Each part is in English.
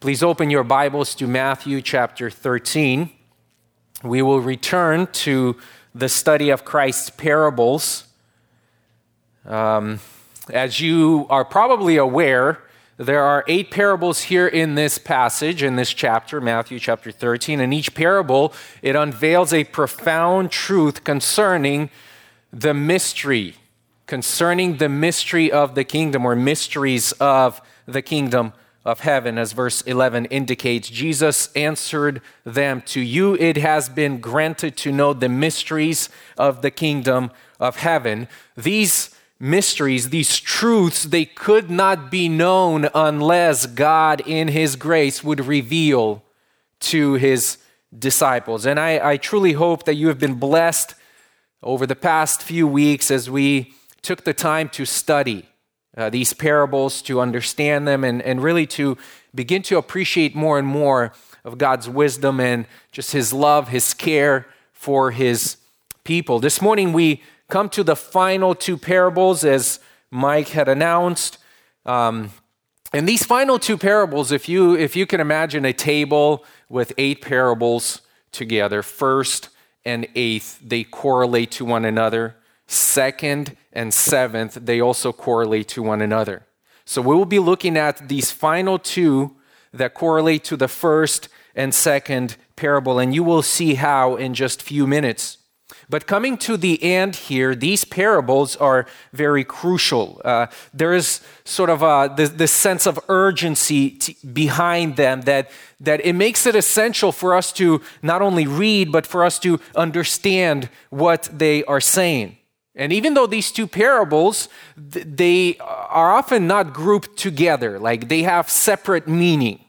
Please open your Bibles to Matthew chapter 13. We will return to the study of Christ's parables. Um, as you are probably aware, there are eight parables here in this passage, in this chapter, Matthew chapter 13. And each parable, it unveils a profound truth concerning the mystery, concerning the mystery of the kingdom or mysteries of the kingdom of heaven, as verse 11 indicates. Jesus answered them, To you it has been granted to know the mysteries of the kingdom of heaven. These mysteries, these truths, they could not be known unless God, in His grace, would reveal to His disciples. And I, I truly hope that you have been blessed over the past few weeks as we took the time to study uh, these parables, to understand them, and, and really to begin to appreciate more and more of God's wisdom and just His love, His care for His people. This morning we come to the final two parables, as Mike had announced. Um, and these final two parables, if you, if you can imagine a table with eight parables together, first and eighth, they correlate to one another second, and seventh, they also correlate to one another. So we will be looking at these final two that correlate to the first and second parable, and you will see how in just few minutes. But coming to the end here, these parables are very crucial. Uh, there is sort of a, this, this sense of urgency t- behind them that, that it makes it essential for us to not only read, but for us to understand what they are saying. And even though these two parables, they are often not grouped together, like they have separate meaning.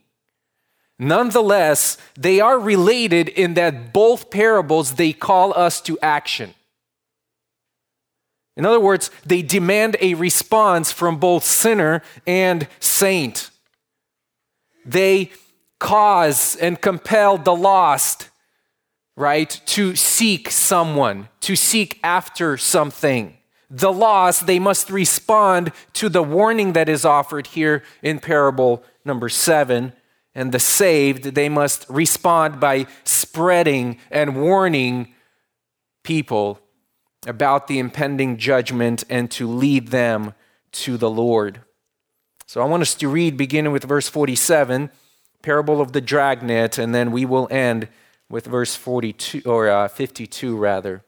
Nonetheless, they are related in that both parables they call us to action. In other words, they demand a response from both sinner and saint. They cause and compel the lost right? To seek someone, to seek after something. The lost, they must respond to the warning that is offered here in parable number seven. And the saved, they must respond by spreading and warning people about the impending judgment and to lead them to the Lord. So I want us to read beginning with verse 47, parable of the dragnet, and then we will end with verse 42 or uh, 52 rather.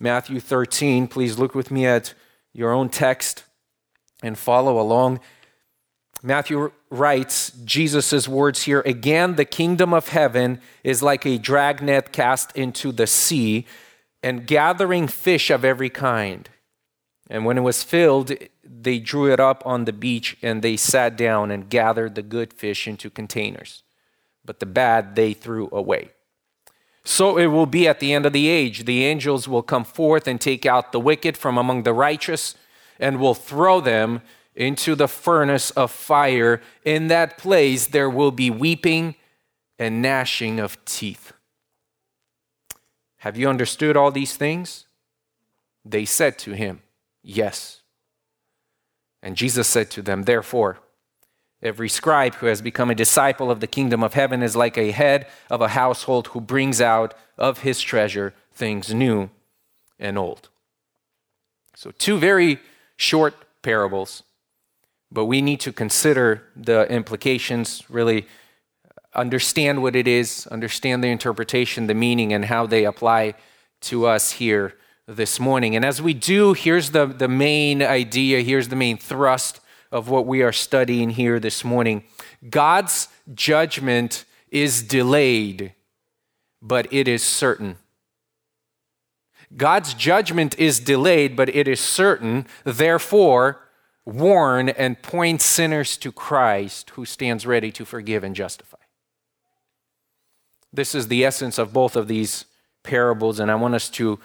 Matthew 13, please look with me at your own text and follow along. Matthew writes Jesus' words here again, the kingdom of heaven is like a dragnet cast into the sea and gathering fish of every kind. And when it was filled, they drew it up on the beach and they sat down and gathered the good fish into containers. But the bad they threw away. So it will be at the end of the age. The angels will come forth and take out the wicked from among the righteous and will throw them into the furnace of fire. In that place, there will be weeping and gnashing of teeth. Have you understood all these things? They said to him, Yes. And Jesus said to them, Therefore, Every scribe who has become a disciple of the kingdom of heaven is like a head of a household who brings out of his treasure things new and old. So, two very short parables, but we need to consider the implications, really understand what it is, understand the interpretation, the meaning, and how they apply to us here this morning. And as we do, here's the, the main idea, here's the main thrust of what we are studying here this morning. God's judgment is delayed, but it is certain. God's judgment is delayed, but it is certain. Therefore, warn and point sinners to Christ who stands ready to forgive and justify. This is the essence of both of these parables, and I want us to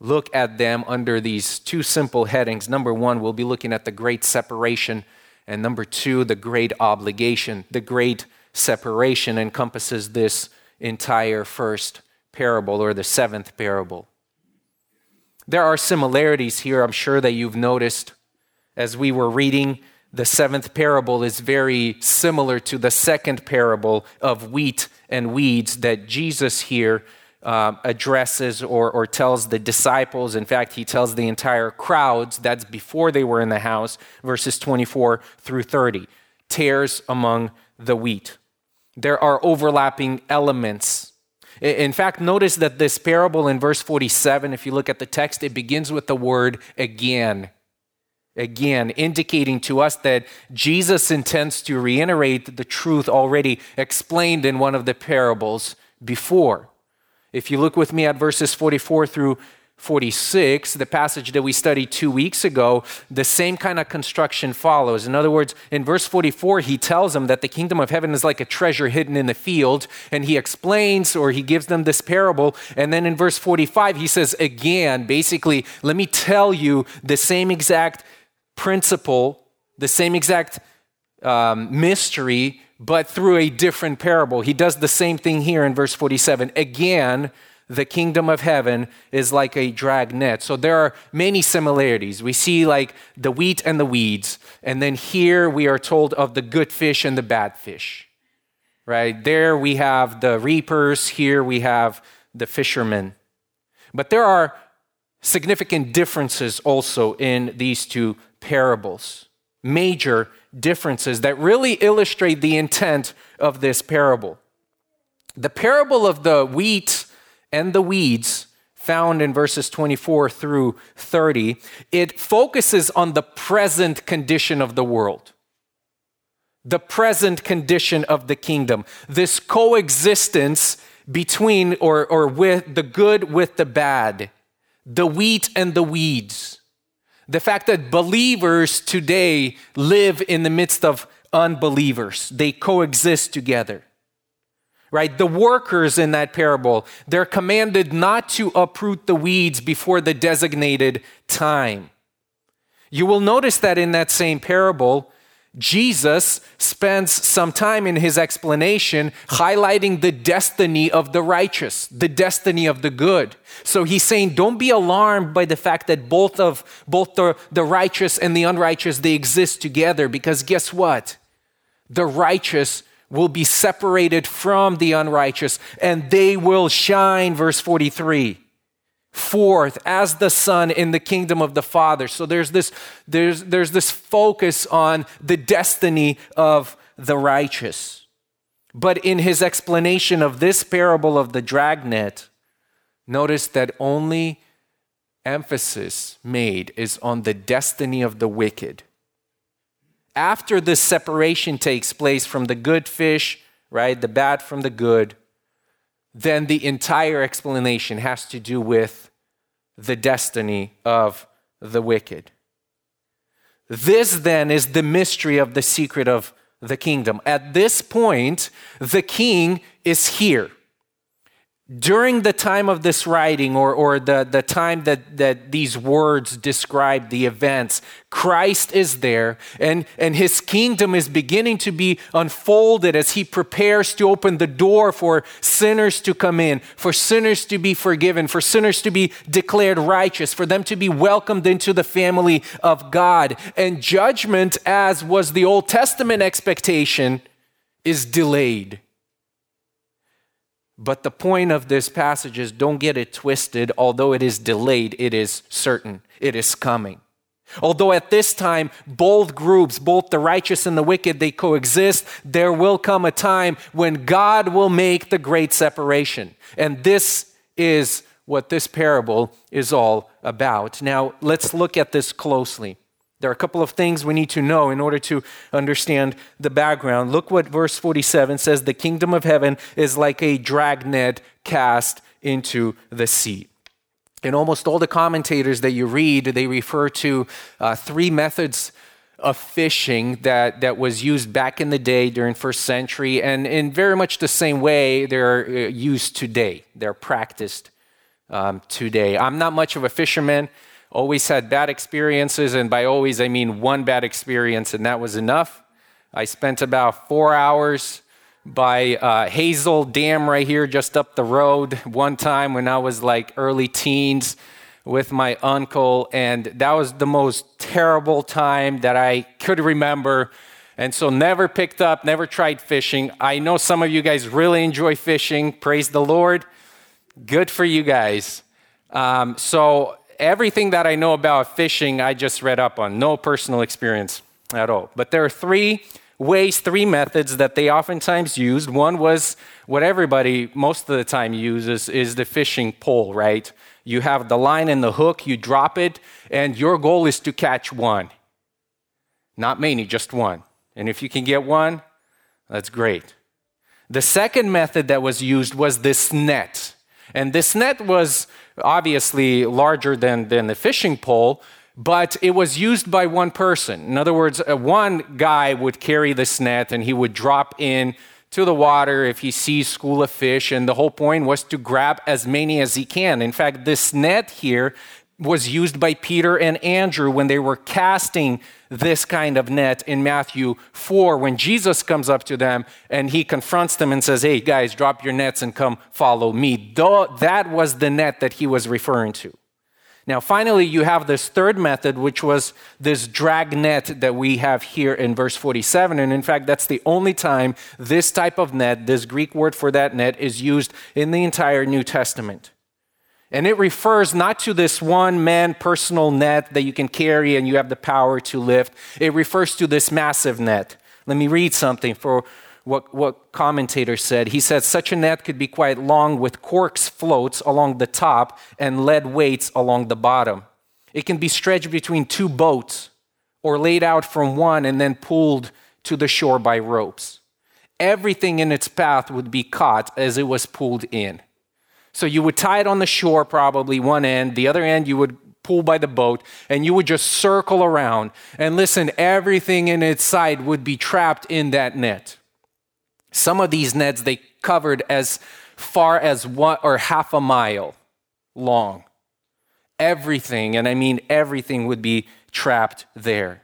look at them under these two simple headings. Number one, we'll be looking at the great separation and number two, the great obligation. The great separation encompasses this entire first parable or the seventh parable. There are similarities here, I'm sure that you've noticed as we were reading the seventh parable is very similar to the second parable of wheat and weeds that Jesus here uh, addresses or, or tells the disciples. In fact, he tells the entire crowds, that's before they were in the house, verses 24 through 30. Tares among the wheat. There are overlapping elements. In fact, notice that this parable in verse 47, if you look at the text, it begins with the word again. Again, indicating to us that Jesus intends to reiterate the truth already explained in one of the parables before. If you look with me at verses 44 through 46, the passage that we studied two weeks ago, the same kind of construction follows. In other words, in verse 44, he tells them that the kingdom of heaven is like a treasure hidden in the field, and he explains or he gives them this parable. And then in verse 45, he says, again, basically, let me tell you the same exact principle, the same exact um, mystery, but through a different parable. He does the same thing here in verse 47. Again, the kingdom of heaven is like a dragnet. So there are many similarities. We see like the wheat and the weeds, and then here we are told of the good fish and the bad fish. Right? There we have the reapers, here we have the fishermen. But there are significant differences also in these two parables, major differences that really illustrate the intent of this parable. The parable of the wheat and the weeds found in verses 24 through 30, it focuses on the present condition of the world. The present condition of the kingdom. This coexistence between or, or with the good with the bad, the wheat and the weeds. The fact that believers today live in the midst of unbelievers, they coexist together. Right? The workers in that parable, they're commanded not to uproot the weeds before the designated time. You will notice that in that same parable, Jesus spends some time in his explanation highlighting the destiny of the righteous, the destiny of the good. So he's saying, don't be alarmed by the fact that both of both the, the righteous and the unrighteous they exist together, because guess what? The righteous will be separated from the unrighteous, and they will shine, verse 43 forth as the sun in the kingdom of the father. So there's this there's there's this focus on the destiny of the righteous. But in his explanation of this parable of the dragnet notice that only emphasis made is on the destiny of the wicked. After this separation takes place from the good fish right the bad from the good then the entire explanation has to do with the destiny of the wicked. This then is the mystery of the secret of the kingdom. At this point, the king is here during the time of this writing or, or the, the time that, that these words describe the events, Christ is there and, and his kingdom is beginning to be unfolded as he prepares to open the door for sinners to come in, for sinners to be forgiven, for sinners to be declared righteous, for them to be welcomed into the family of God. And judgment, as was the Old Testament expectation, is delayed. But the point of this passage is don't get it twisted. Although it is delayed, it is certain. It is coming. Although at this time, both groups, both the righteous and the wicked, they coexist, there will come a time when God will make the great separation. And this is what this parable is all about. Now, let's look at this closely. There are a couple of things we need to know in order to understand the background. Look what verse 47 says The kingdom of heaven is like a dragnet cast into the sea. In almost all the commentators that you read, they refer to uh, three methods of fishing that, that was used back in the day during first century and in very much the same way they're uh, used today they're practiced um, today i'm not much of a fisherman always had bad experiences, and by always I mean one bad experience, and that was enough. I spent about four hours by uh, Hazel Dam right here, just up the road, one time when I was like early teens. with my uncle, and that was the most terrible time that I could remember. And so, never picked up, never tried fishing. I know some of you guys really enjoy fishing. Praise the Lord. Good for you guys. Um, so, everything that I know about fishing, I just read up on. No personal experience at all. But there are three ways, three methods that they oftentimes used. One was what everybody most of the time uses is the fishing pole, right? You have the line and the hook, you drop it, and your goal is to catch one. Not many, just one. And if you can get one, that's great. The second method that was used was this net. And this net was obviously larger than, than the fishing pole, but it was used by one person. In other words, uh, one guy would carry this net and he would drop in to the water if he sees school of fish and the whole point was to grab as many as he can in fact this net here was used by peter and andrew when they were casting this kind of net in matthew 4 when jesus comes up to them and he confronts them and says hey guys drop your nets and come follow me that was the net that he was referring to now, finally, you have this third method, which was this drag net that we have here in verse 47. And in fact, that's the only time this type of net, this Greek word for that net, is used in the entire New Testament. And it refers not to this one man personal net that you can carry and you have the power to lift. It refers to this massive net. Let me read something for what, what commentator said. He said such a net could be quite long with corks floats along the top and lead weights along the bottom. It can be stretched between two boats or laid out from one and then pulled to the shore by ropes. Everything in its path would be caught as it was pulled in. So you would tie it on the shore, probably one end, the other end you would pull by the boat, and you would just circle around. And listen, everything in its side would be trapped in that net. Some of these nets they covered as far as one or half a mile long. Everything, and I mean everything, would be trapped there.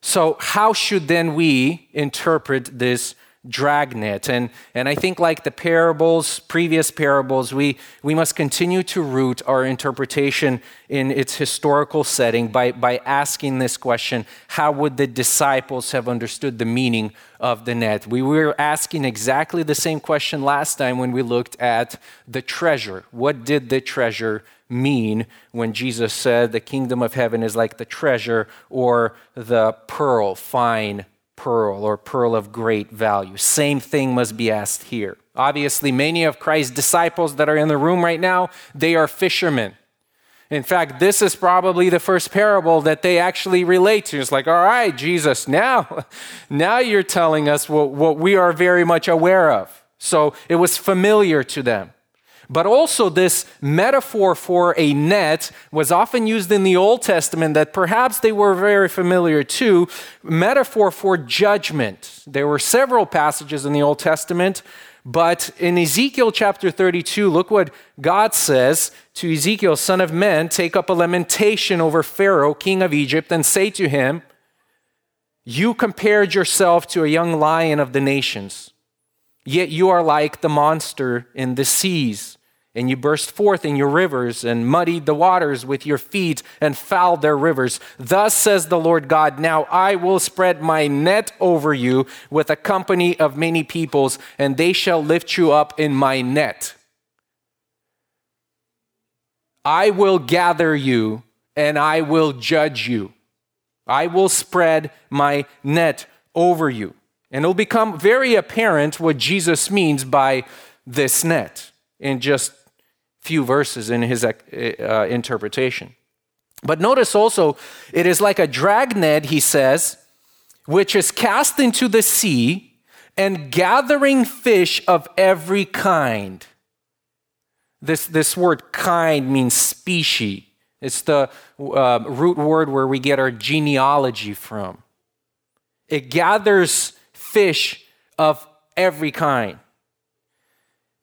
So, how should then we interpret this dragnet. And, and I think, like the parables, previous parables, we, we must continue to root our interpretation in its historical setting by, by asking this question how would the disciples have understood the meaning of the net? We were asking exactly the same question last time when we looked at the treasure. What did the treasure mean when Jesus said the kingdom of heaven is like the treasure or the pearl, fine pearl or pearl of great value. Same thing must be asked here. Obviously, many of Christ's disciples that are in the room right now, they are fishermen. In fact, this is probably the first parable that they actually relate to. It's like, all right, Jesus, now, now you're telling us what, what we are very much aware of. So it was familiar to them. But also, this metaphor for a net was often used in the Old Testament that perhaps they were very familiar to. Metaphor for judgment. There were several passages in the Old Testament, but in Ezekiel chapter 32, look what God says to Ezekiel, son of man, take up a lamentation over Pharaoh, king of Egypt, and say to him, You compared yourself to a young lion of the nations. Yet you are like the monster in the seas, and you burst forth in your rivers and muddied the waters with your feet and fouled their rivers. Thus says the Lord God, Now I will spread my net over you with a company of many peoples, and they shall lift you up in my net. I will gather you and I will judge you. I will spread my net over you. And it'll become very apparent what Jesus means by this net in just few verses in his uh, uh, interpretation. But notice also, it is like a dragnet, he says, which is cast into the sea and gathering fish of every kind. This, this word kind means species. It's the uh, root word where we get our genealogy from. It gathers fish of every kind.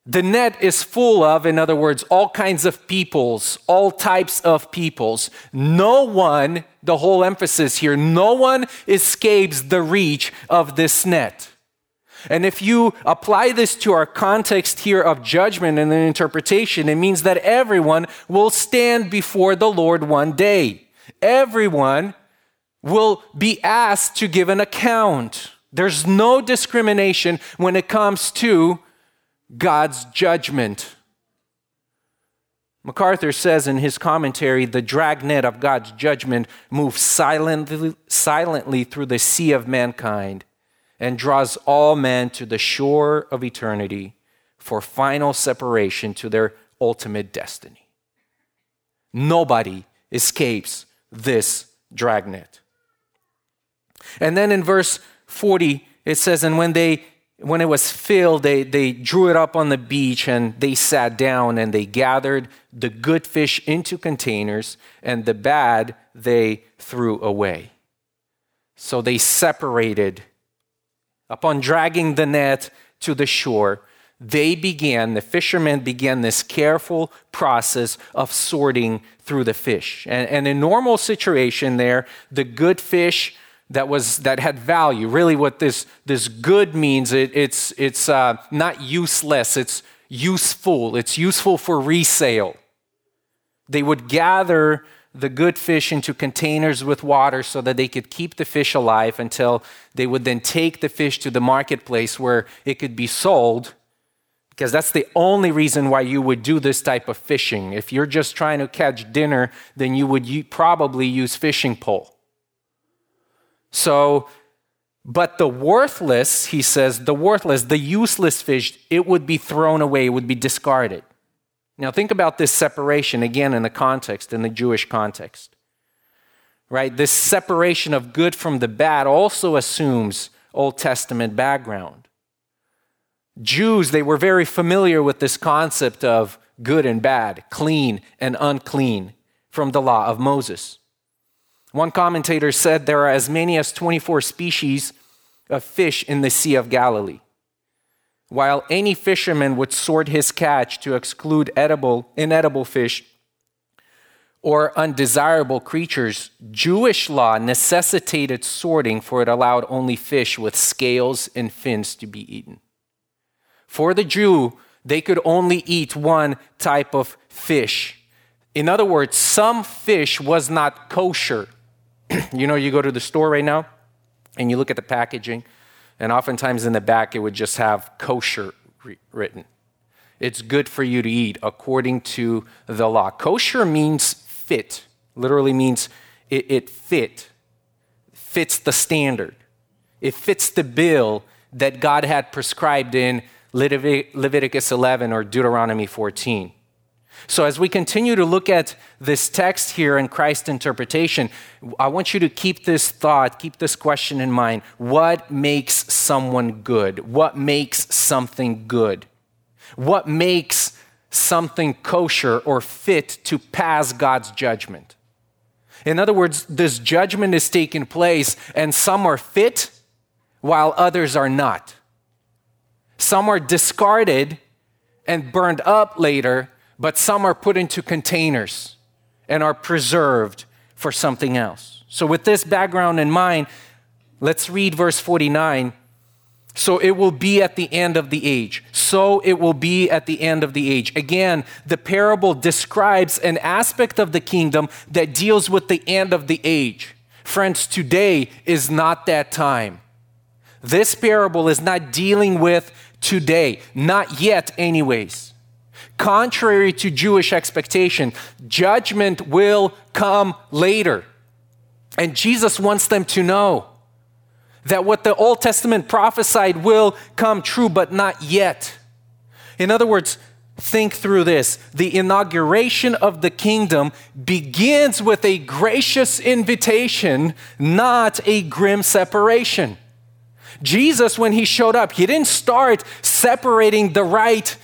The net is full of, in other words, all kinds of peoples, all types of peoples. No one, the whole emphasis here, no one escapes the reach of this net. And if you apply this to our context here of judgment and interpretation, it means that everyone will stand before the Lord one day. Everyone will be asked to give an account. There's no discrimination when it comes to God's judgment. MacArthur says in his commentary the dragnet of God's judgment moves silently, silently through the sea of mankind and draws all men to the shore of eternity for final separation to their ultimate destiny. Nobody escapes this dragnet. And then in verse 40, it says, And when they when it was filled, they, they drew it up on the beach and they sat down and they gathered the good fish into containers and the bad they threw away. So they separated. Upon dragging the net to the shore, they began, the fishermen began this careful process of sorting through the fish. And, and in normal situation there, the good fish that was that had value. Really, what this this good means it, it's it's uh, not useless. It's useful. It's useful for resale. They would gather the good fish into containers with water so that they could keep the fish alive until they would then take the fish to the marketplace where it could be sold because that's the only reason why you would do this type of fishing. If you're just trying to catch dinner, then you would probably use fishing pole. So, but the worthless, he says, the worthless, the useless fish, it would be thrown away, it would be discarded. Now, think about this separation again in the context, in the Jewish context. Right? This separation of good from the bad also assumes Old Testament background. Jews, they were very familiar with this concept of good and bad, clean and unclean from the law of Moses. One commentator said there are as many as 24 species of fish in the Sea of Galilee. While any fisherman would sort his catch to exclude edible, inedible fish or undesirable creatures, Jewish law necessitated sorting for it allowed only fish with scales and fins to be eaten. For the Jew, they could only eat one type of fish. In other words, some fish was not kosher you know, you go to the store right now and you look at the packaging, and oftentimes in the back it would just have kosher written. It's good for you to eat according to the law. Kosher means fit, literally means it, it fit, fits the standard, it fits the bill that God had prescribed in Leviticus 11 or Deuteronomy 14. So, as we continue to look at this text here in Christ's interpretation, I want you to keep this thought, keep this question in mind. What makes someone good? What makes something good? What makes something kosher or fit to pass God's judgment? In other words, this judgment is taking place, and some are fit while others are not. Some are discarded and burned up later, but some are put into containers and are preserved for something else. So, with this background in mind, let's read verse 49. So it will be at the end of the age. So it will be at the end of the age. Again, the parable describes an aspect of the kingdom that deals with the end of the age. Friends, today is not that time. This parable is not dealing with today, not yet, anyways contrary to Jewish expectation, judgment will come later. And Jesus wants them to know that what the Old Testament prophesied will come true, but not yet. In other words, think through this. The inauguration of the kingdom begins with a gracious invitation, not a grim separation. Jesus, when he showed up, he didn't start separating the right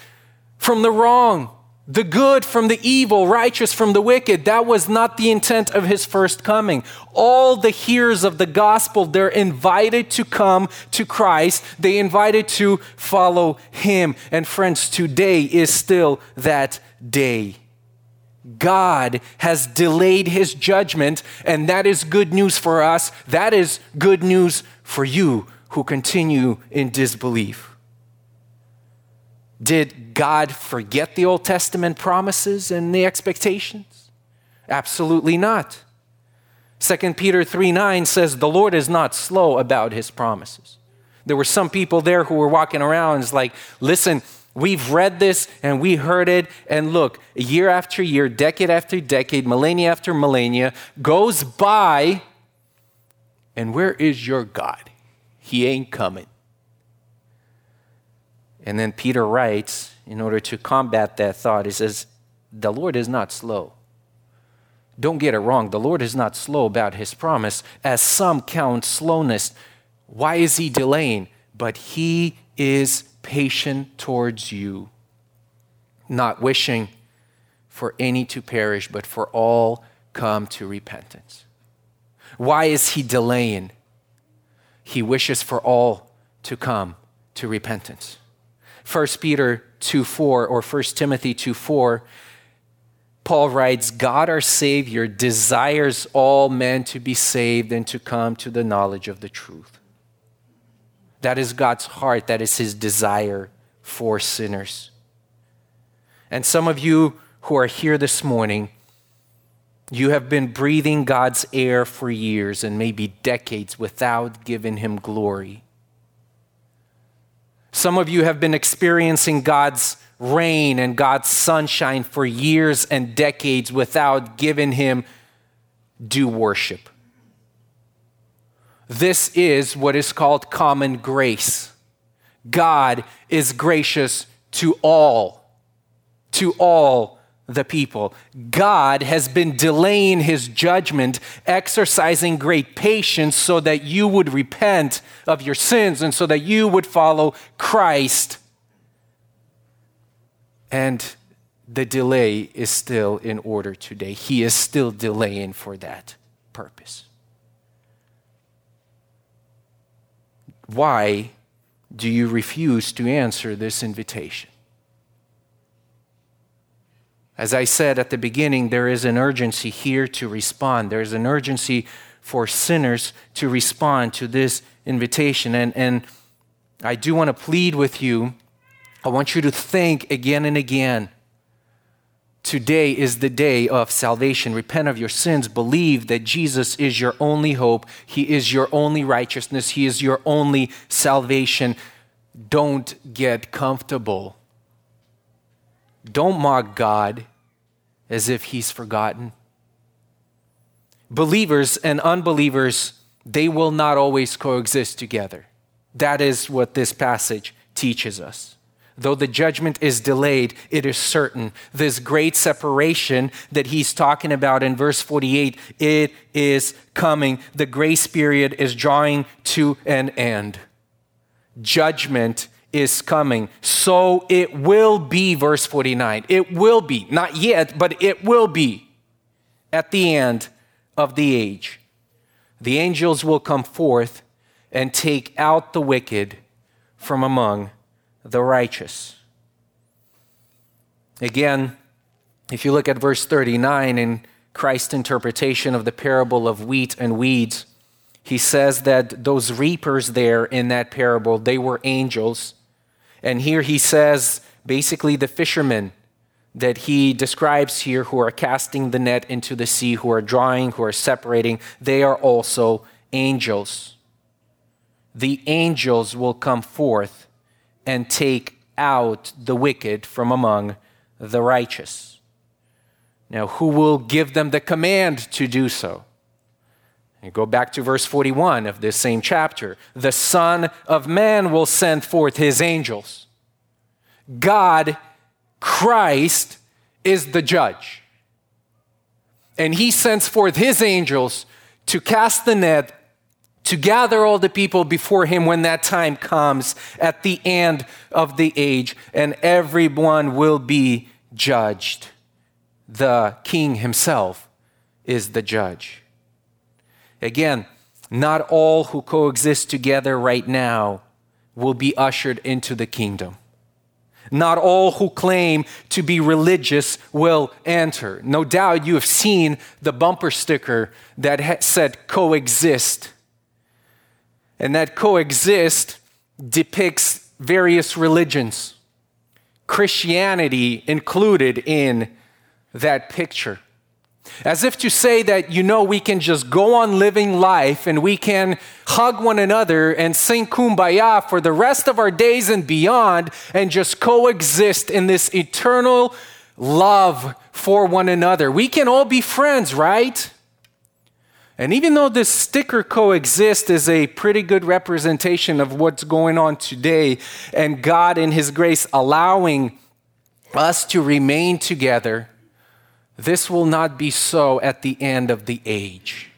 from the wrong, the good from the evil, righteous from the wicked. That was not the intent of his first coming. All the hearers of the gospel, they're invited to come to Christ. They invited to follow him. And friends, today is still that day. God has delayed his judgment, and that is good news for us. That is good news for you who continue in disbelief. Did God forget the Old Testament promises and the expectations? Absolutely not. 2 Peter 3 9 says, The Lord is not slow about his promises. There were some people there who were walking around it's like, listen, we've read this and we heard it, and look, year after year, decade after decade, millennia after millennia goes by, and where is your God? He ain't coming. And then Peter writes, in order to combat that thought, he says, The Lord is not slow. Don't get it wrong, the Lord is not slow about his promise, as some count slowness. Why is he delaying? But he is patient towards you, not wishing for any to perish, but for all come to repentance. Why is he delaying? He wishes for all to come to repentance. 1 Peter 2 4 or 1 Timothy 2 4, Paul writes, God our Savior desires all men to be saved and to come to the knowledge of the truth. That is God's heart, that is his desire for sinners. And some of you who are here this morning, you have been breathing God's air for years and maybe decades without giving him glory. Some of you have been experiencing God's rain and God's sunshine for years and decades without giving Him due worship. This is what is called common grace. God is gracious to all, to all the people. God has been delaying his judgment, exercising great patience so that you would repent of your sins and so that you would follow Christ. And the delay is still in order today. He is still delaying for that purpose. Why do you refuse to answer this invitation? As I said at the beginning, there is an urgency here to respond. There's an urgency for sinners to respond to this invitation. And, and I do want to plead with you. I want you to think again and again. Today is the day of salvation. Repent of your sins. Believe that Jesus is your only hope. He is your only righteousness. He is your only salvation. Don't get comfortable don't mock God as if he's forgotten. Believers and unbelievers, they will not always coexist together. That is what this passage teaches us. Though the judgment is delayed, it is certain. This great separation that he's talking about in verse 48, it is coming. The grace period is drawing to an end. Judgment is coming. So it will be, verse 49. It will be, not yet, but it will be at the end of the age. The angels will come forth and take out the wicked from among the righteous. Again, if you look at verse 39 in Christ's interpretation of the parable of wheat and weeds, he says that those reapers there in that parable, they were angels and here he says basically the fishermen that he describes here who are casting the net into the sea, who are drawing, who are separating, they are also angels. The angels will come forth and take out the wicked from among the righteous. Now, who will give them the command to do so? And go back to verse 41 of this same chapter. The Son of Man will send forth his angels. God, Christ, is the judge. And he sends forth his angels to cast the net, to gather all the people before him when that time comes at the end of the age, and everyone will be judged. The king himself is the judge. Again, not all who coexist together right now will be ushered into the kingdom. Not all who claim to be religious will enter. No doubt you have seen the bumper sticker that said coexist. and that coexist depicts various religions, Christianity included in that picture. As if to say that, you know, we can just go on living life and we can hug one another and sing kumbaya for the rest of our days and beyond and just coexist in this eternal love for one another. We can all be friends, right? And even though this sticker coexist is a pretty good representation of what's going on today, and God in His grace allowing us to remain together, this will not be so at the end of the age.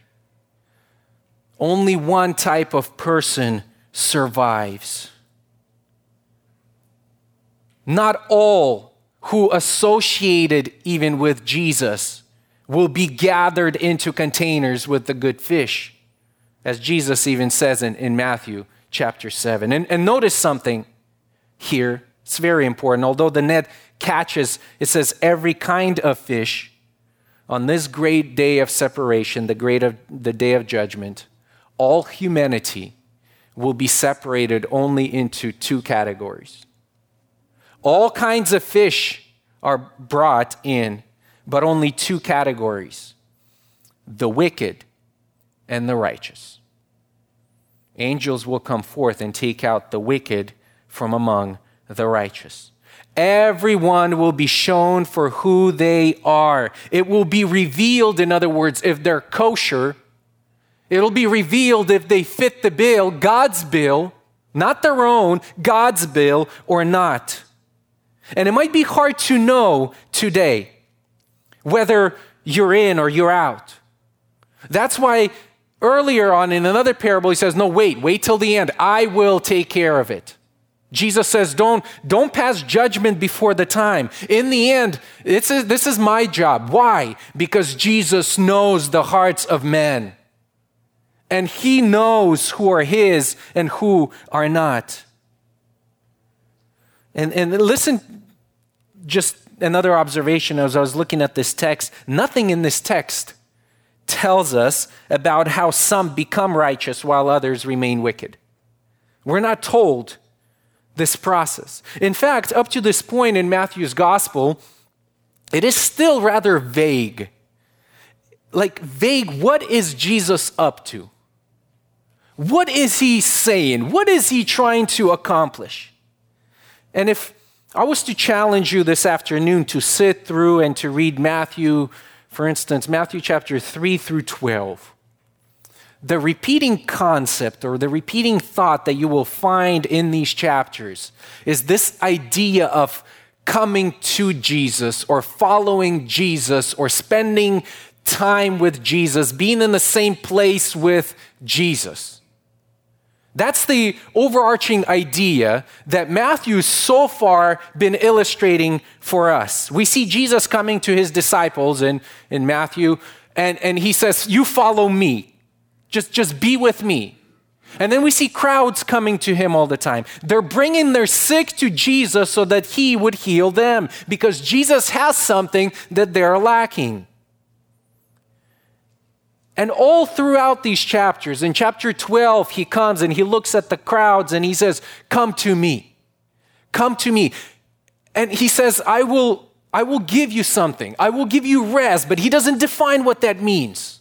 Only one type of person survives. Not all who associated even with Jesus will be gathered into containers with the good fish, as Jesus even says in, in Matthew chapter 7. And, and notice something here. It's very important. Although the net catches, it says, every kind of fish on this great day of separation, the great of the day of judgment, all humanity will be separated only into two categories. All kinds of fish are brought in but only two categories the wicked and the righteous. Angels will come forth and take out the wicked from among the righteous. Everyone will be shown for who they are. It will be revealed, in other words, if they're kosher. It'll be revealed if they fit the bill, God's bill, not their own, God's bill, or not. And it might be hard to know today whether you're in or you're out. That's why earlier on in another parable, he says, No, wait, wait till the end. I will take care of it. Jesus says, don't, don't pass judgment before the time. In the end, it's a, this is my job. Why? Because Jesus knows the hearts of men. And he knows who are his and who are not. And, and listen just another observation as I was looking at this text nothing in this text tells us about how some become righteous while others remain wicked. We're not told this process. In fact, up to this point in Matthew's gospel, it is still rather vague. Like, vague, what is Jesus up to? What is he saying? What is he trying to accomplish? And if I was to challenge you this afternoon to sit through and to read Matthew, for instance, Matthew chapter 3 through 12. The repeating concept or the repeating thought that you will find in these chapters is this idea of coming to Jesus or following Jesus or spending time with Jesus, being in the same place with Jesus. That's the overarching idea that Matthew's so far been illustrating for us. We see Jesus coming to his disciples in, in Matthew, and, and he says, You follow me. Just, just be with me. And then we see crowds coming to him all the time. They're bringing their sick to Jesus so that he would heal them because Jesus has something that they're lacking. And all throughout these chapters, in chapter 12, he comes and he looks at the crowds and he says, Come to me. Come to me. And he says, I will, I will give you something. I will give you rest. But he doesn't define what that means.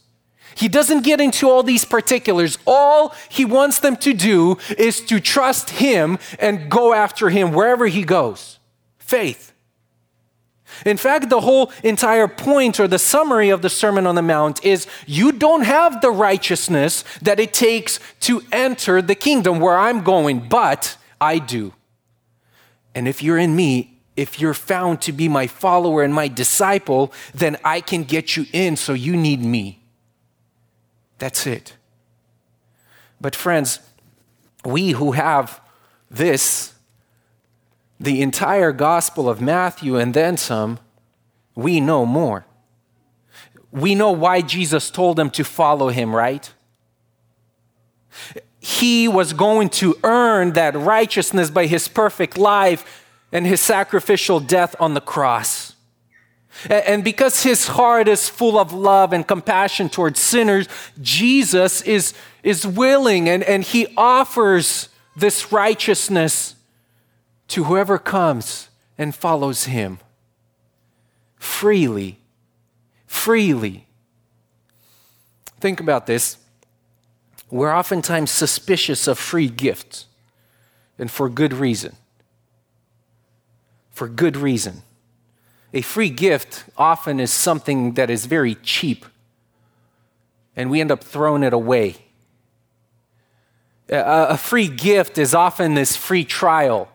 He doesn't get into all these particulars. All he wants them to do is to trust him and go after him wherever he goes. Faith. In fact, the whole entire point or the summary of the Sermon on the Mount is you don't have the righteousness that it takes to enter the kingdom where I'm going, but I do. And if you're in me, if you're found to be my follower and my disciple, then I can get you in, so you need me. That's it. But, friends, we who have this the entire Gospel of Matthew and then some, we know more. We know why Jesus told them to follow him, right? He was going to earn that righteousness by his perfect life and his sacrificial death on the cross. And because his heart is full of love and compassion towards sinners, Jesus is, is willing and, and he offers this righteousness to whoever comes and follows him freely. Freely. Think about this. We're oftentimes suspicious of free gifts, and for good reason. For good reason. A free gift often is something that is very cheap, and we end up throwing it away. A, free gift is often this free trial,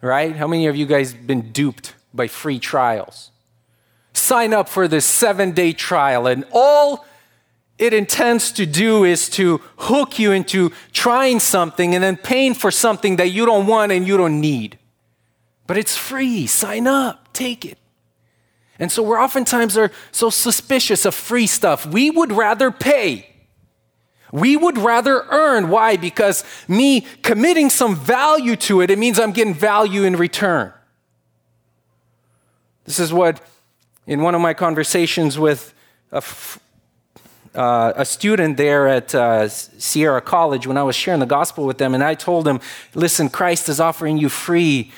right? How many of you guys been duped by free trials? Sign up for this seven day trial, and all it intends to do is to hook you into trying something and then paying for something that you don't want and you don't need. But it's free. Sign up, take it. And so we're oftentimes are so suspicious of free stuff. We would rather pay. We would rather earn. Why? Because me committing some value to it, it means I'm getting value in return. This is what, in one of my conversations with a, uh, a student there at uh, Sierra College when I was sharing the gospel with them, and I told them, listen, Christ is offering you free,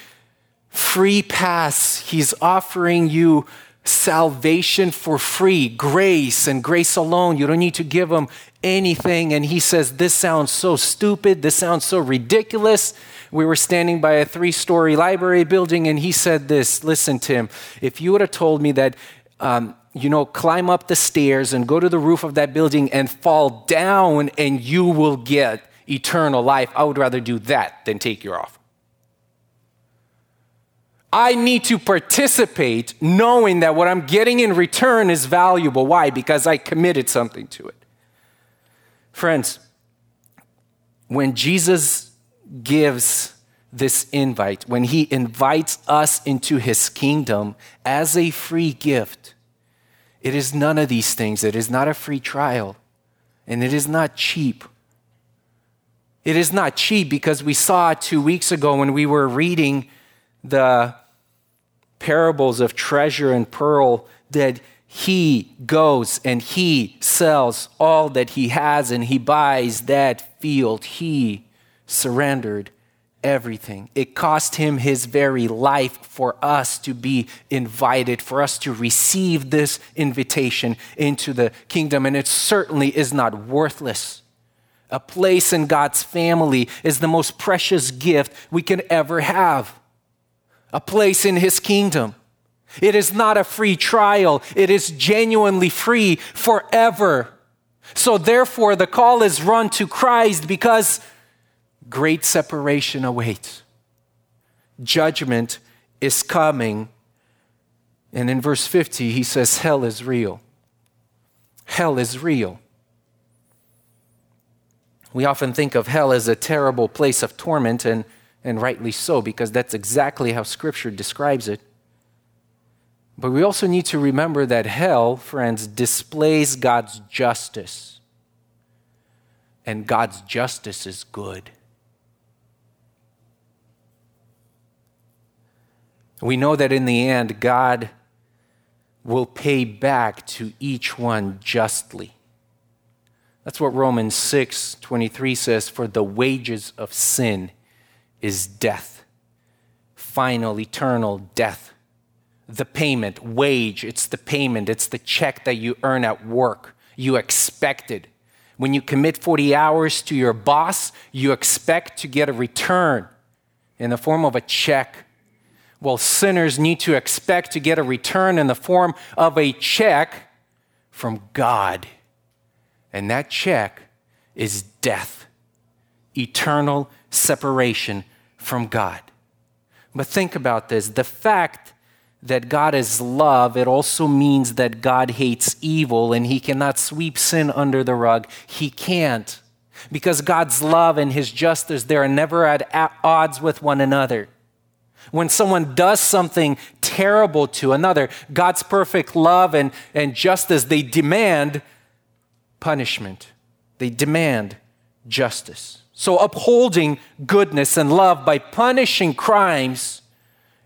free pass. He's offering you salvation for free, grace and grace alone. You don't need to give him anything. And he says, This sounds so stupid. This sounds so ridiculous. We were standing by a three story library building, and he said this Listen, Tim, if you would have told me that um, you know, climb up the stairs and go to the roof of that building and fall down and you will get eternal life. I would rather do that than take your offer. I need to participate knowing that what I'm getting in return is valuable. Why? Because I committed something to it. Friends, when Jesus gives this invite, when he invites us into his kingdom as a free gift, it is none of these things. It is not a free trial, and it is not cheap. It is not cheap because we saw two weeks ago when we were reading the parables of treasure and pearl that he goes and he sells all that he has and he buys that field. He surrendered everything. It cost him his very life for us to be invited, for us to receive this invitation into the kingdom. And it certainly is not worthless. A place in God's family is the most precious gift we can ever have. A place in his kingdom. It is not a free trial, it is genuinely free forever. So, therefore, the call is run to Christ because great separation awaits. Judgment is coming. And in verse 50, he says, Hell is real. Hell is real. We often think of hell as a terrible place of torment, and, and rightly so, because that's exactly how Scripture describes it. But we also need to remember that hell, friends, displays God's justice. And God's justice is good. We know that in the end, God will pay back to each one justly. That's what Romans 6 23 says For the wages of sin is death, final, eternal death. The payment, wage, it's the payment, it's the check that you earn at work. You expect it. When you commit 40 hours to your boss, you expect to get a return in the form of a check well, sinners need to expect to get a return in the form of a check from God. And that check is death, eternal separation from God. But think about this the fact that God is love, it also means that God hates evil and he cannot sweep sin under the rug. He can't. Because God's love and his justice, they are never at odds with one another. When someone does something terrible to another, God's perfect love and, and justice, they demand punishment. They demand justice. So, upholding goodness and love by punishing crimes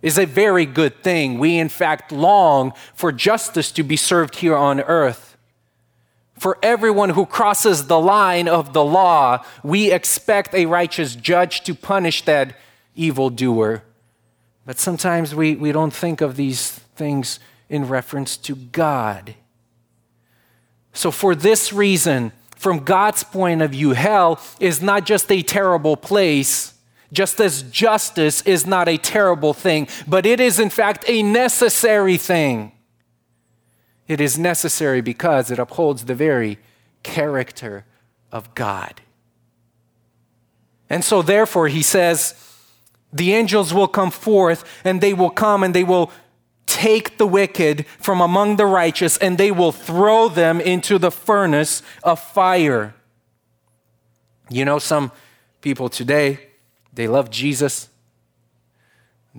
is a very good thing. We, in fact, long for justice to be served here on earth. For everyone who crosses the line of the law, we expect a righteous judge to punish that evildoer. But sometimes we, we don't think of these things in reference to God. So, for this reason, from God's point of view, hell is not just a terrible place, just as justice is not a terrible thing, but it is, in fact, a necessary thing. It is necessary because it upholds the very character of God. And so, therefore, he says, the angels will come forth and they will come and they will take the wicked from among the righteous and they will throw them into the furnace of fire. You know, some people today, they love Jesus.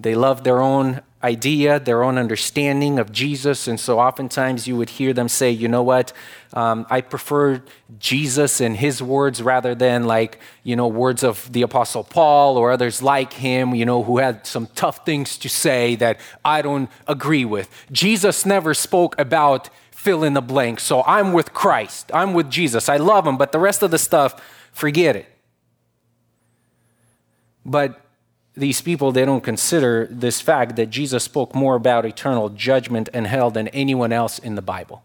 They love their own idea, their own understanding of Jesus. And so oftentimes you would hear them say, you know what, um, I prefer Jesus and his words rather than like, you know, words of the Apostle Paul or others like him, you know, who had some tough things to say that I don't agree with. Jesus never spoke about fill in the blank. So I'm with Christ, I'm with Jesus, I love him, but the rest of the stuff, forget it. But these people, they don't consider this fact that Jesus spoke more about eternal judgment and hell than anyone else in the Bible.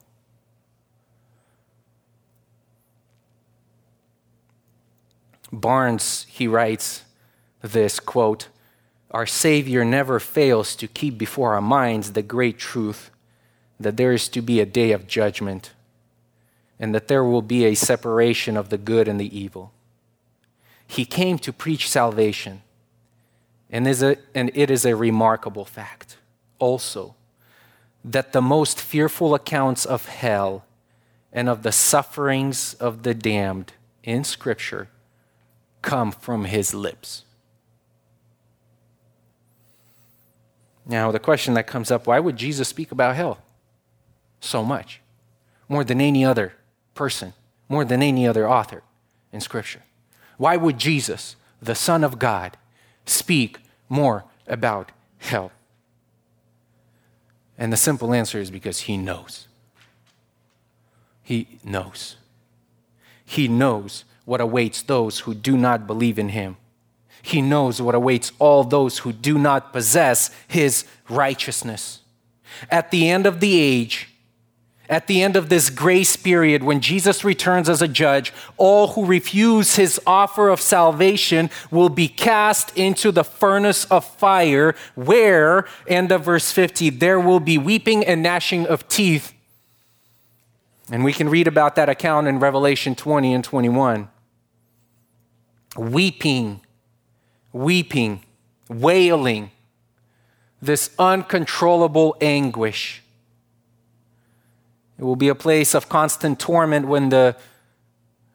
Barnes, he writes this quote, Our Savior never fails to keep before our minds the great truth that there is to be a day of judgment and that there will be a separation of the good and the evil. He came to preach salvation and, is a, and it is a remarkable fact also that the most fearful accounts of hell and of the sufferings of the damned in Scripture come from his lips. Now, the question that comes up why would Jesus speak about hell so much? More than any other person, more than any other author in Scripture. Why would Jesus, the Son of God, speak more about hell? And the simple answer is because he knows. He knows. He knows what awaits those who do not believe in him. He knows what awaits all those who do not possess his righteousness. At the end of the age, at the end of this grace period, when Jesus returns as a judge, all who refuse his offer of salvation will be cast into the furnace of fire, where, end of verse 50, there will be weeping and gnashing of teeth. And we can read about that account in Revelation 20 and 21. Weeping, weeping, wailing, this uncontrollable anguish it will be a place of constant torment when the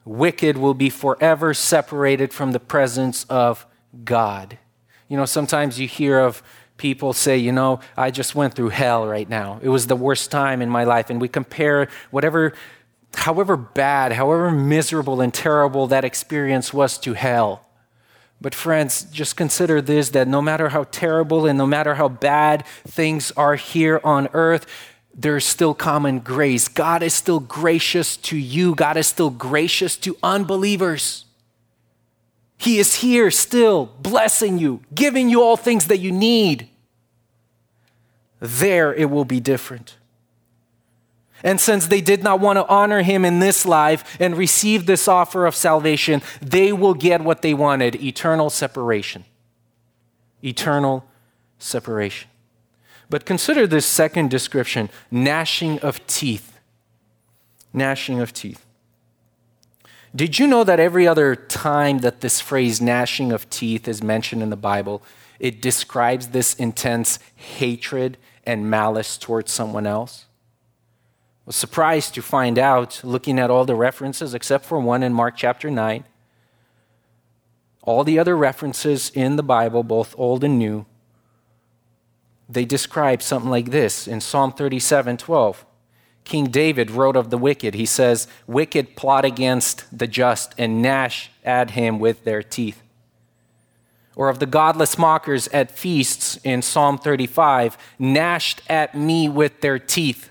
wicked will be forever separated from the presence of God. You know, sometimes you hear of people say, you know, I just went through hell right now. It was the worst time in my life. And we compare whatever, however bad, however miserable and terrible that experience was to hell. But, friends, just consider this that no matter how terrible and no matter how bad things are here on earth, there's still common grace. God is still gracious to you, God is still gracious to unbelievers. He is here still blessing you, giving you all things that you need. There it will be different. And since they did not want to honor him in this life and receive this offer of salvation, they will get what they wanted eternal separation. Eternal separation. But consider this second description gnashing of teeth. Gnashing of teeth. Did you know that every other time that this phrase gnashing of teeth is mentioned in the Bible, it describes this intense hatred and malice towards someone else? I was surprised to find out, looking at all the references except for one in Mark chapter 9. All the other references in the Bible, both Old and New, they describe something like this in Psalm 37 12. King David wrote of the wicked. He says, Wicked plot against the just and gnash at him with their teeth. or of the godless mockers at feasts in Psalm 35, gnashed at me with their teeth.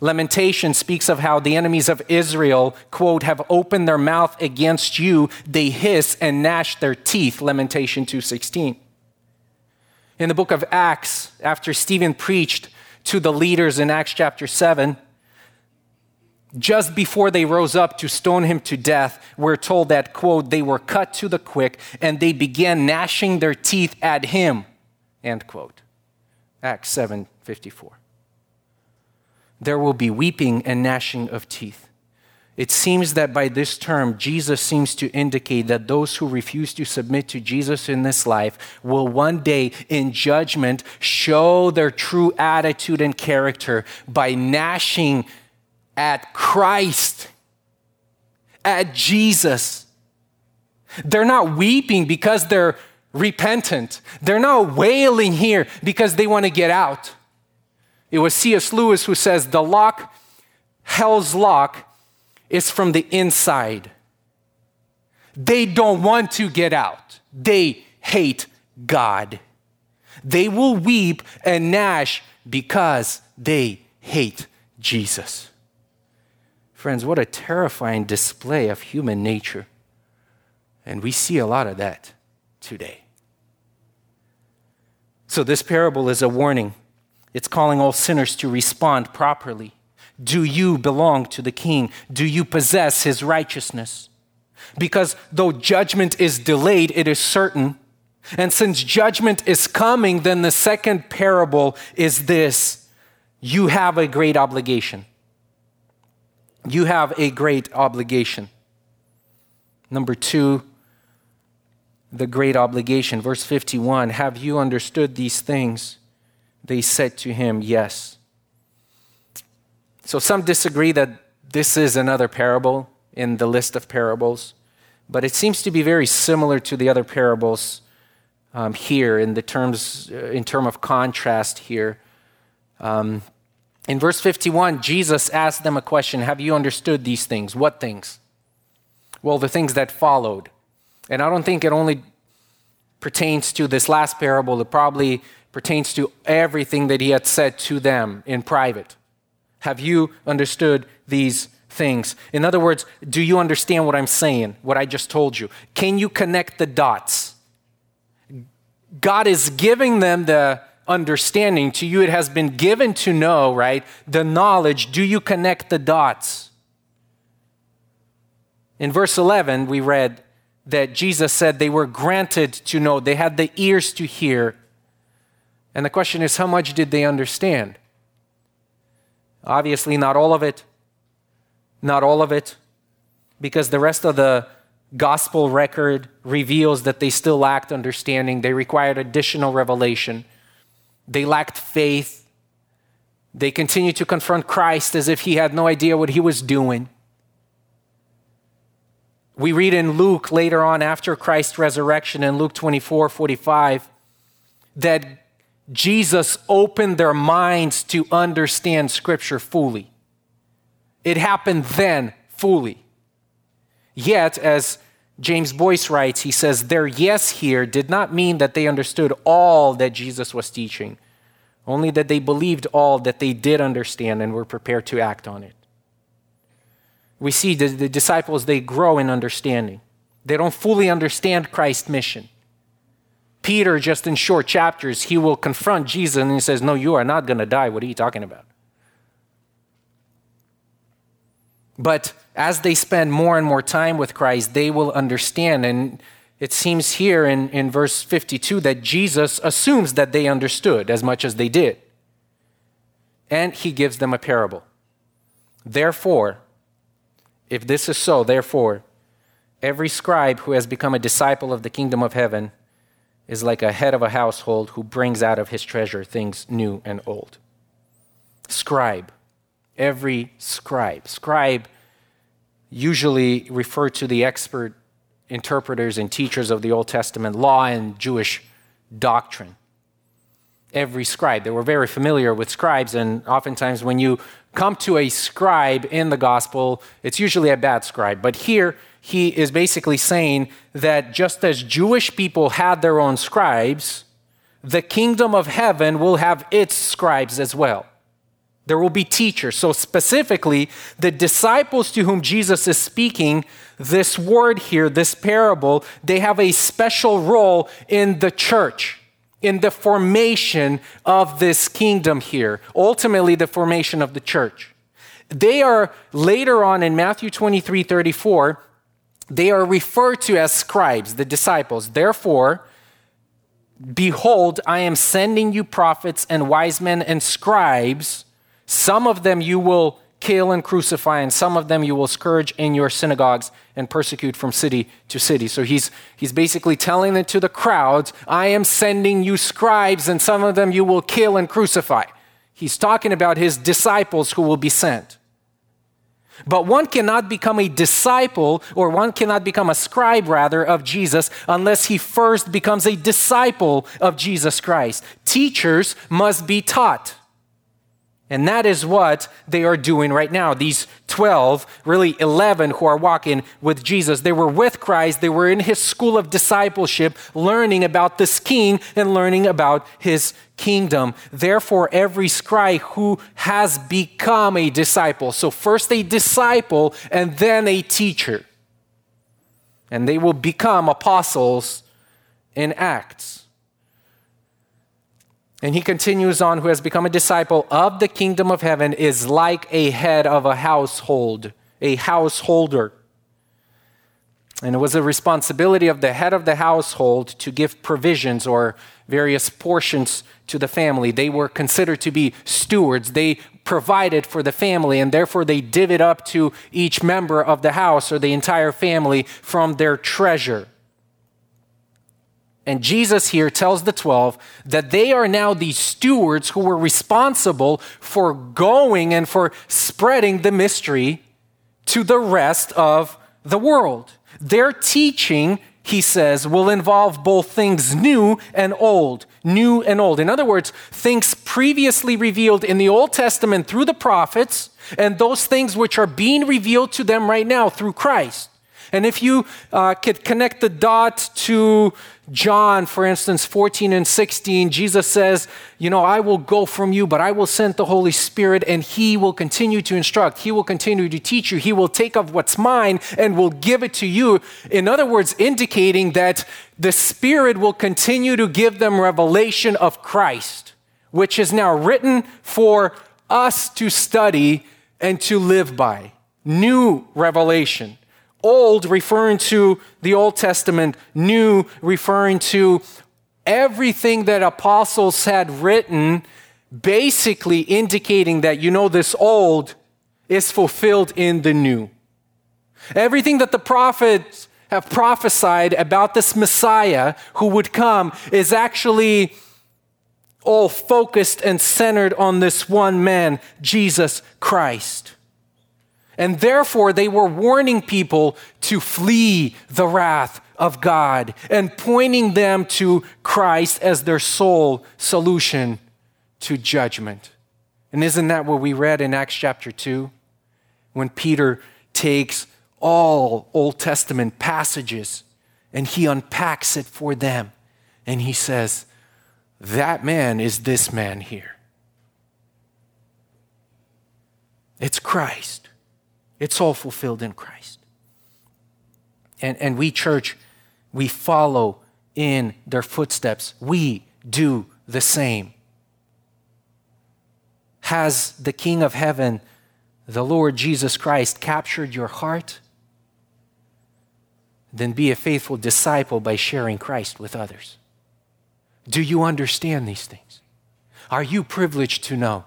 Lamentation speaks of how the enemies of Israel, quote, have opened their mouth against you. They hiss and gnash their teeth. Lamentation 2:16. In the book of Acts, after Stephen preached to the leaders in Acts chapter 7, just before they rose up to stone him to death, we're told that, quote, they were cut to the quick and they began gnashing their teeth at him, end quote. Acts 7 54 there will be weeping and gnashing of teeth. It seems that by this term, Jesus seems to indicate that those who refuse to submit to Jesus in this life will one day in judgment show their true attitude and character by gnashing at Christ, at Jesus. They're not weeping because they're repentant, they're not wailing here because they want to get out. It was C.S. Lewis who says, The lock, hell's lock, is from the inside. They don't want to get out, they hate God. They will weep and gnash because they hate Jesus. Friends, what a terrifying display of human nature. And we see a lot of that today. So, this parable is a warning it's calling all sinners to respond properly. Do you belong to the king? Do you possess his righteousness? Because though judgment is delayed, it is certain. And since judgment is coming, then the second parable is this you have a great obligation. You have a great obligation. Number two, the great obligation. Verse 51 Have you understood these things? They said to him, Yes. So some disagree that this is another parable in the list of parables, but it seems to be very similar to the other parables um, here in the terms uh, in term of contrast here. Um, in verse 51, Jesus asked them a question Have you understood these things? What things? Well, the things that followed. And I don't think it only pertains to this last parable, it probably pertains to everything that he had said to them in private. Have you understood these things? In other words, do you understand what I'm saying, what I just told you? Can you connect the dots? God is giving them the understanding. To you, it has been given to know, right? The knowledge. Do you connect the dots? In verse 11, we read that Jesus said they were granted to know, they had the ears to hear, and the question is, how much did they understand? Obviously, not all of it. Not all of it. Because the rest of the gospel record reveals that they still lacked understanding. They required additional revelation. They lacked faith. They continued to confront Christ as if he had no idea what he was doing. We read in Luke later on after Christ's resurrection in Luke 24 45 that Jesus opened their minds to understand Scripture fully. It happened then fully. Yet, as James Boice writes, he says, their yes here did not mean that they understood all that Jesus was teaching, only that they believed all that they did understand and were prepared to act on it. We see the, the disciples, they grow in understanding. They don't fully understand Christ's mission. Peter, just in short chapters, he will confront Jesus and he says, No, you are not going to die. What are you talking about? But as they spend more and more time with Christ, they will understand. And it seems here in, in verse 52 that Jesus assumes that they understood as much as they did. And he gives them a parable. Therefore, if this is so, therefore, every scribe who has become a disciple of the kingdom of heaven is like a head of a household who brings out of his treasure things new and old. Scribe, every scribe. Scribe usually referred to the expert interpreters and teachers of the Old Testament law and Jewish doctrine. Every scribe. They were very familiar with scribes, and oftentimes when you come to a scribe in the gospel, it's usually a bad scribe. But here, he is basically saying that just as Jewish people had their own scribes, the kingdom of heaven will have its scribes as well. There will be teachers. So, specifically, the disciples to whom Jesus is speaking, this word here, this parable, they have a special role in the church, in the formation of this kingdom here, ultimately, the formation of the church. They are later on in Matthew 23 34, they are referred to as scribes, the disciples. Therefore, behold, I am sending you prophets and wise men and scribes some of them you will kill and crucify, and some of them you will scourge in your synagogues and persecute from city to city. So he's, he's basically telling it to the crowds I am sending you scribes, and some of them you will kill and crucify. He's talking about his disciples who will be sent. But one cannot become a disciple, or one cannot become a scribe, rather, of Jesus unless he first becomes a disciple of Jesus Christ. Teachers must be taught. And that is what they are doing right now. These 12, really 11 who are walking with Jesus, they were with Christ. They were in his school of discipleship, learning about this king and learning about his kingdom. Therefore, every scribe who has become a disciple, so first a disciple and then a teacher, and they will become apostles in Acts. And he continues on, who has become a disciple of the kingdom of heaven is like a head of a household, a householder. And it was a responsibility of the head of the household to give provisions or various portions to the family. They were considered to be stewards. They provided for the family, and therefore they divvied up to each member of the house or the entire family from their treasure. And Jesus here tells the 12 that they are now the stewards who were responsible for going and for spreading the mystery to the rest of the world. Their teaching, he says, will involve both things new and old. New and old. In other words, things previously revealed in the Old Testament through the prophets, and those things which are being revealed to them right now through Christ. And if you uh, could connect the dot to John, for instance, 14 and 16, Jesus says, You know, I will go from you, but I will send the Holy Spirit, and He will continue to instruct. He will continue to teach you. He will take of what's mine and will give it to you. In other words, indicating that the Spirit will continue to give them revelation of Christ, which is now written for us to study and to live by. New revelation. Old referring to the Old Testament, new referring to everything that apostles had written, basically indicating that, you know, this old is fulfilled in the new. Everything that the prophets have prophesied about this Messiah who would come is actually all focused and centered on this one man, Jesus Christ. And therefore, they were warning people to flee the wrath of God and pointing them to Christ as their sole solution to judgment. And isn't that what we read in Acts chapter 2? When Peter takes all Old Testament passages and he unpacks it for them and he says, That man is this man here. It's Christ. It's all fulfilled in Christ. And, and we, church, we follow in their footsteps. We do the same. Has the King of Heaven, the Lord Jesus Christ, captured your heart? Then be a faithful disciple by sharing Christ with others. Do you understand these things? Are you privileged to know?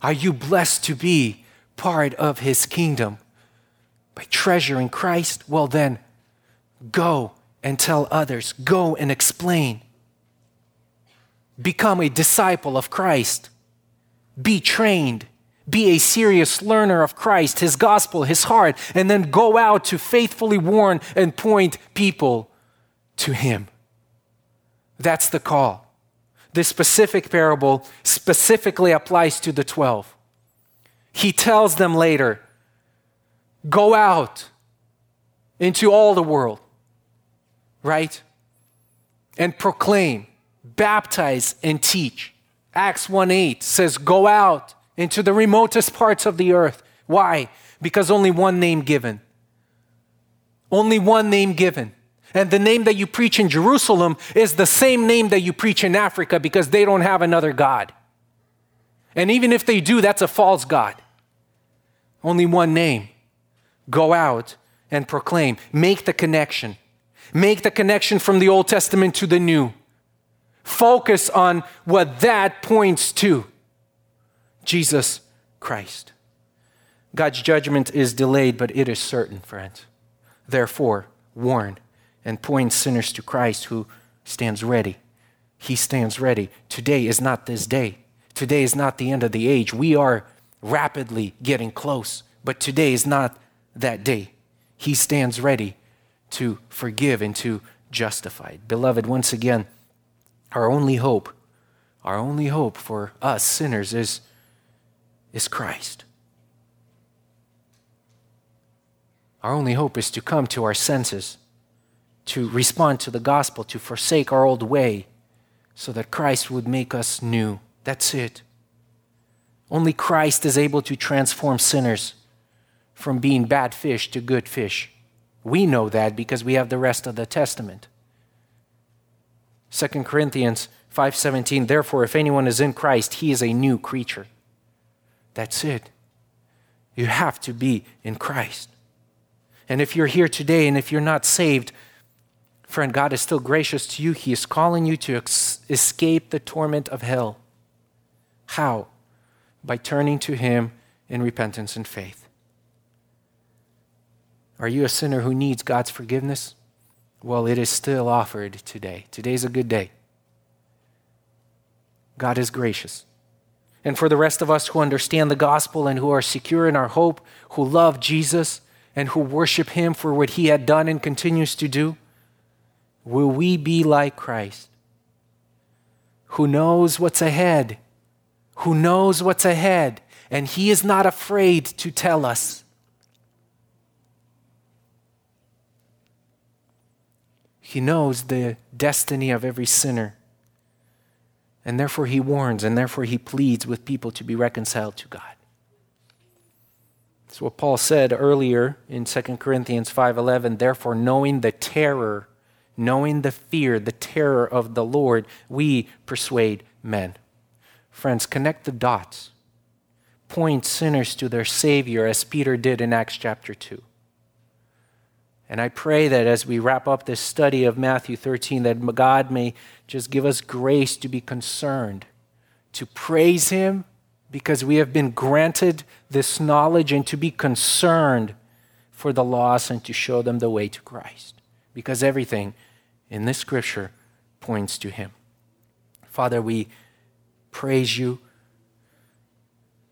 Are you blessed to be part of his kingdom by treasuring Christ, well, then go and tell others, go and explain. Become a disciple of Christ. Be trained. Be a serious learner of Christ, his gospel, his heart, and then go out to faithfully warn and point people to him. That's the call. This specific parable specifically applies to the 12. He tells them later, Go out into all the world, right? And proclaim, baptize, and teach. Acts 1 8 says, Go out into the remotest parts of the earth. Why? Because only one name given. Only one name given. And the name that you preach in Jerusalem is the same name that you preach in Africa because they don't have another God. And even if they do, that's a false God. Only one name. Go out and proclaim. Make the connection. Make the connection from the Old Testament to the New. Focus on what that points to Jesus Christ. God's judgment is delayed, but it is certain, friends. Therefore, warn and point sinners to Christ who stands ready. He stands ready. Today is not this day. Today is not the end of the age. We are rapidly getting close, but today is not that day. He stands ready to forgive and to justify. Beloved, once again, our only hope, our only hope for us sinners is, is Christ. Our only hope is to come to our senses, to respond to the gospel, to forsake our old way, so that Christ would make us new. That's it. Only Christ is able to transform sinners from being bad fish to good fish. We know that because we have the rest of the Testament. 2 Corinthians 5:17 Therefore if anyone is in Christ he is a new creature. That's it. You have to be in Christ. And if you're here today and if you're not saved, friend, God is still gracious to you. He is calling you to ex- escape the torment of hell. How? By turning to Him in repentance and faith. Are you a sinner who needs God's forgiveness? Well, it is still offered today. Today's a good day. God is gracious. And for the rest of us who understand the gospel and who are secure in our hope, who love Jesus and who worship Him for what He had done and continues to do, will we be like Christ, who knows what's ahead, who knows what's ahead, and He is not afraid to tell us. He knows the destiny of every sinner. And therefore he warns and therefore he pleads with people to be reconciled to God. That's what Paul said earlier in 2 Corinthians 5:11, therefore knowing the terror, knowing the fear, the terror of the Lord, we persuade men. Friends, connect the dots. Point sinners to their savior as Peter did in Acts chapter 2. And I pray that as we wrap up this study of Matthew 13, that God may just give us grace to be concerned, to praise Him because we have been granted this knowledge and to be concerned for the lost and to show them the way to Christ. Because everything in this scripture points to Him. Father, we praise you.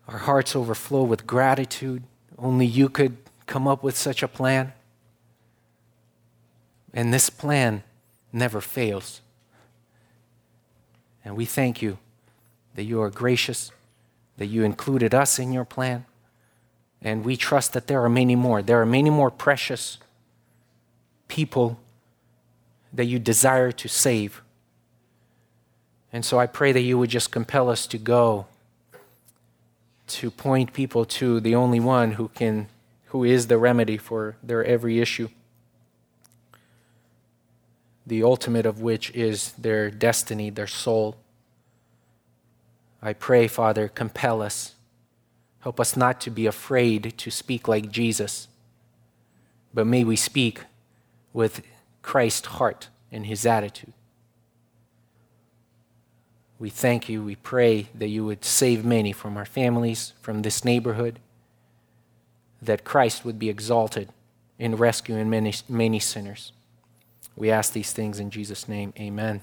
Our hearts overflow with gratitude. Only you could come up with such a plan. And this plan never fails. And we thank you that you are gracious, that you included us in your plan. And we trust that there are many more. There are many more precious people that you desire to save. And so I pray that you would just compel us to go to point people to the only one who can who is the remedy for their every issue the ultimate of which is their destiny, their soul. I pray, Father, compel us. Help us not to be afraid to speak like Jesus, but may we speak with Christ's heart and his attitude. We thank you. We pray that you would save many from our families, from this neighborhood, that Christ would be exalted in rescuing many, many sinners. We ask these things in Jesus' name. Amen.